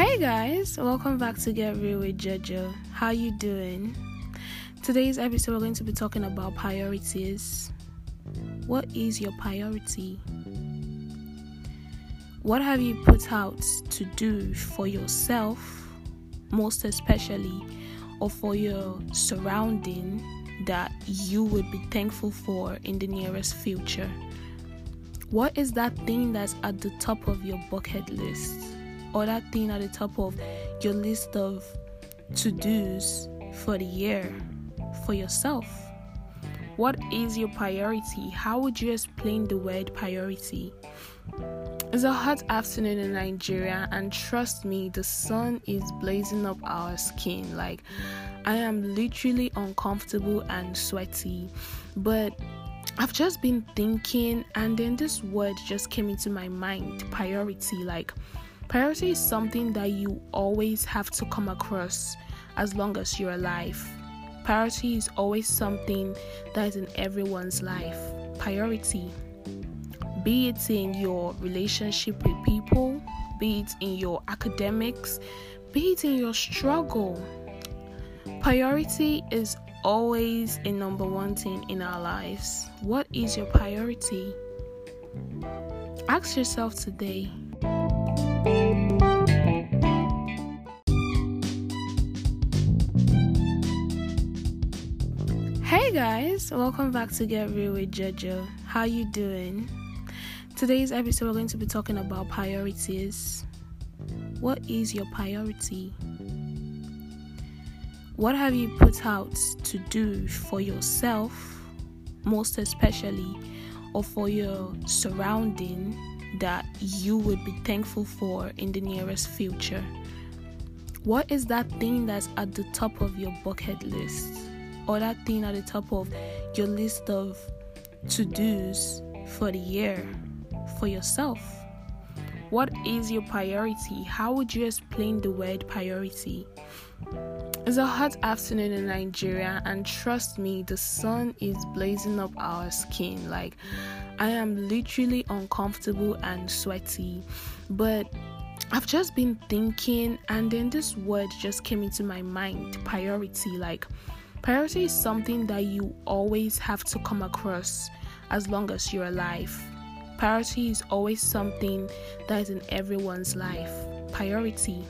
Hey guys, welcome back to Get Real with Jojo. How you doing? Today's episode we're going to be talking about priorities. What is your priority? What have you put out to do for yourself, most especially, or for your surrounding that you would be thankful for in the nearest future? What is that thing that's at the top of your bucket list? Or that thing at the top of your list of to dos for the year for yourself? What is your priority? How would you explain the word priority? It's a hot afternoon in Nigeria, and trust me, the sun is blazing up our skin. Like, I am literally uncomfortable and sweaty, but I've just been thinking, and then this word just came into my mind priority. Like, priority is something that you always have to come across as long as you're alive. Priority is always something that is in everyone's life. Priority. Be it in your relationship with people, be it in your academics, be it in your struggle. Priority is always a number one thing in our lives. What is your priority? Ask yourself today. Hey guys, welcome back to Get Real with Jojo. How you doing? Today's episode we're going to be talking about priorities. What is your priority? What have you put out to do for yourself, most especially, or for your surrounding that you would be thankful for in the nearest future? What is that thing that's at the top of your bucket list, that thing at the top of your list of to dos for the year for yourself? What is your priority? How would you explain the word priority? It's a hot afternoon in Nigeria, and trust me, the sun is blazing up our skin. Like, I am literally uncomfortable and sweaty, but I've just been thinking, and then this word just came into my mind priority. Like, priority is something that you always have to come across as long as you're alive. Priority is always something that is in everyone's life. Priority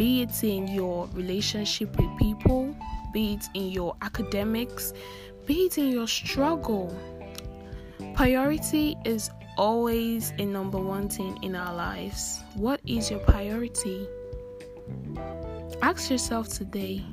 be it in your relationship with people, be it in your academics, be it in your struggle. Priority is always a number one thing in our lives. What is your priority? Ask yourself today